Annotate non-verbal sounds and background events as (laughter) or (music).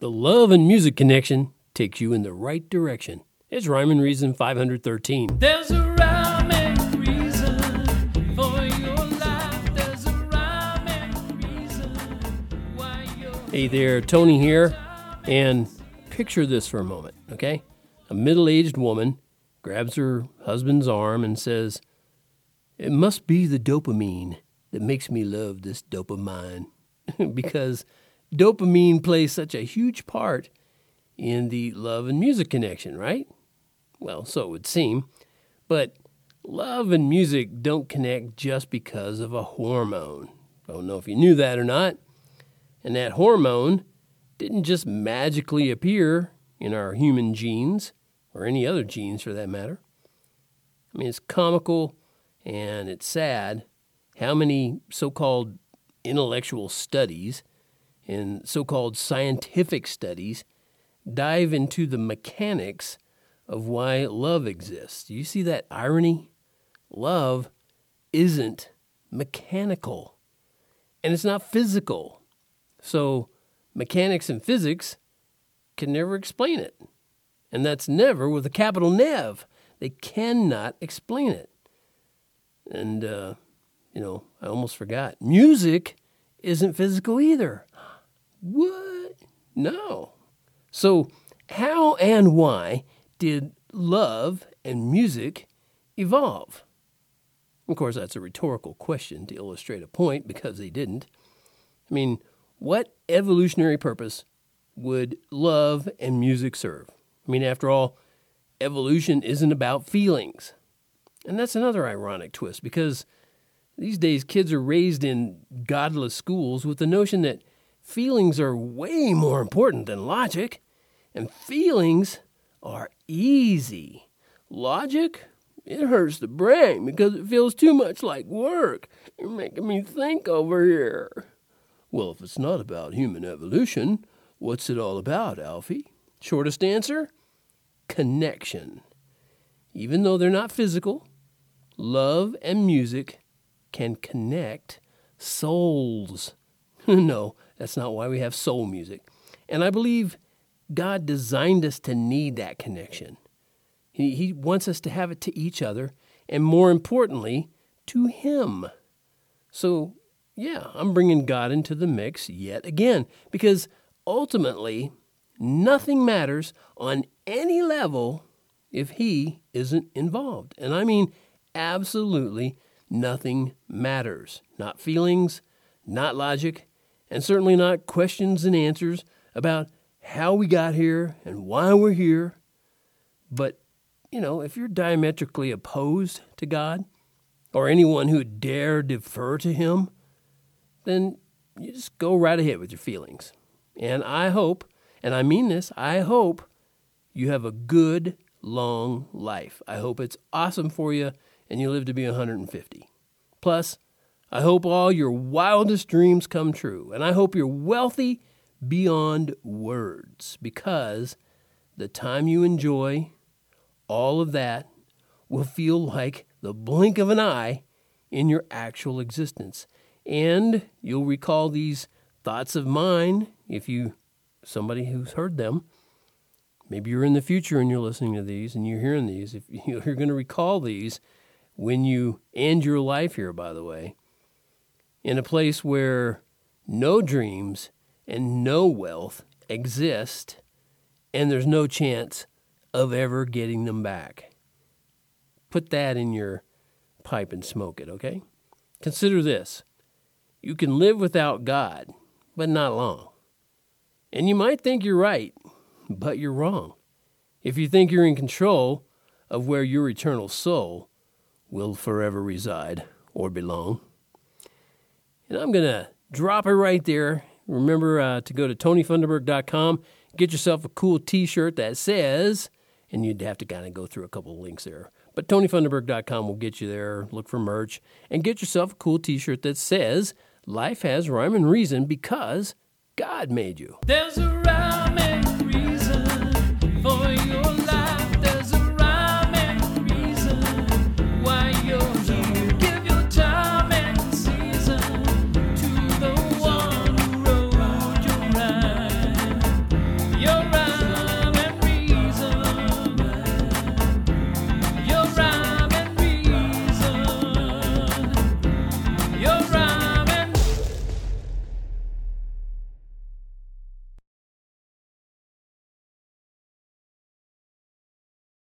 The love and music connection takes you in the right direction. It's Rhyme and Reason 513. There's a rhyme and reason for your life. There's a rhyme and reason why you're. Hey there, Tony here. And picture this for a moment, okay? A middle aged woman grabs her husband's arm and says, It must be the dopamine that makes me love this dopamine. (laughs) because dopamine plays such a huge part in the love and music connection, right? Well, so it would seem. But love and music don't connect just because of a hormone. I don't know if you knew that or not. And that hormone didn't just magically appear in our human genes, or any other genes for that matter. I mean, it's comical and it's sad how many so called intellectual studies and so called scientific studies dive into the mechanics of why love exists. Do you see that irony? Love isn't mechanical and it's not physical. So, mechanics and physics can never explain it. And that's never with a capital Nev. They cannot explain it. And, uh, you know, I almost forgot. Music isn't physical either. What? No. So, how and why did love and music evolve? Of course, that's a rhetorical question to illustrate a point because they didn't. I mean, what evolutionary purpose would love and music serve? I mean, after all, evolution isn't about feelings. And that's another ironic twist because these days kids are raised in godless schools with the notion that feelings are way more important than logic, and feelings are easy. Logic, it hurts the brain because it feels too much like work. You're making me think over here. Well, if it's not about human evolution, what's it all about, Alfie? Shortest answer connection. Even though they're not physical, love and music can connect souls. (laughs) no, that's not why we have soul music. And I believe God designed us to need that connection. He, he wants us to have it to each other, and more importantly, to Him. So, yeah, I'm bringing God into the mix yet again, because ultimately, nothing matters on any level if He isn't involved. And I mean, absolutely nothing matters. Not feelings, not logic, and certainly not questions and answers about how we got here and why we're here. But, you know, if you're diametrically opposed to God or anyone who dare defer to Him, then you just go right ahead with your feelings. And I hope, and I mean this, I hope you have a good, long life. I hope it's awesome for you and you live to be 150. Plus, I hope all your wildest dreams come true. And I hope you're wealthy beyond words because the time you enjoy all of that will feel like the blink of an eye in your actual existence. And you'll recall these thoughts of mine if you somebody who's heard them. Maybe you're in the future and you're listening to these and you're hearing these. If (laughs) you're going to recall these when you end your life here, by the way, in a place where no dreams and no wealth exist, and there's no chance of ever getting them back. Put that in your pipe and smoke it, okay? Consider this you can live without God, but not long. And you might think you're right, but you're wrong. If you think you're in control of where your eternal soul will forever reside or belong. And I'm going to drop it right there. Remember uh, to go to tonyfunderburk.com, get yourself a cool t shirt that says, and you'd have to kind of go through a couple of links there. But tonyfunderburk.com will get you there. Look for merch and get yourself a cool t shirt that says, Life has rhyme and reason because God made you. There's a rhyme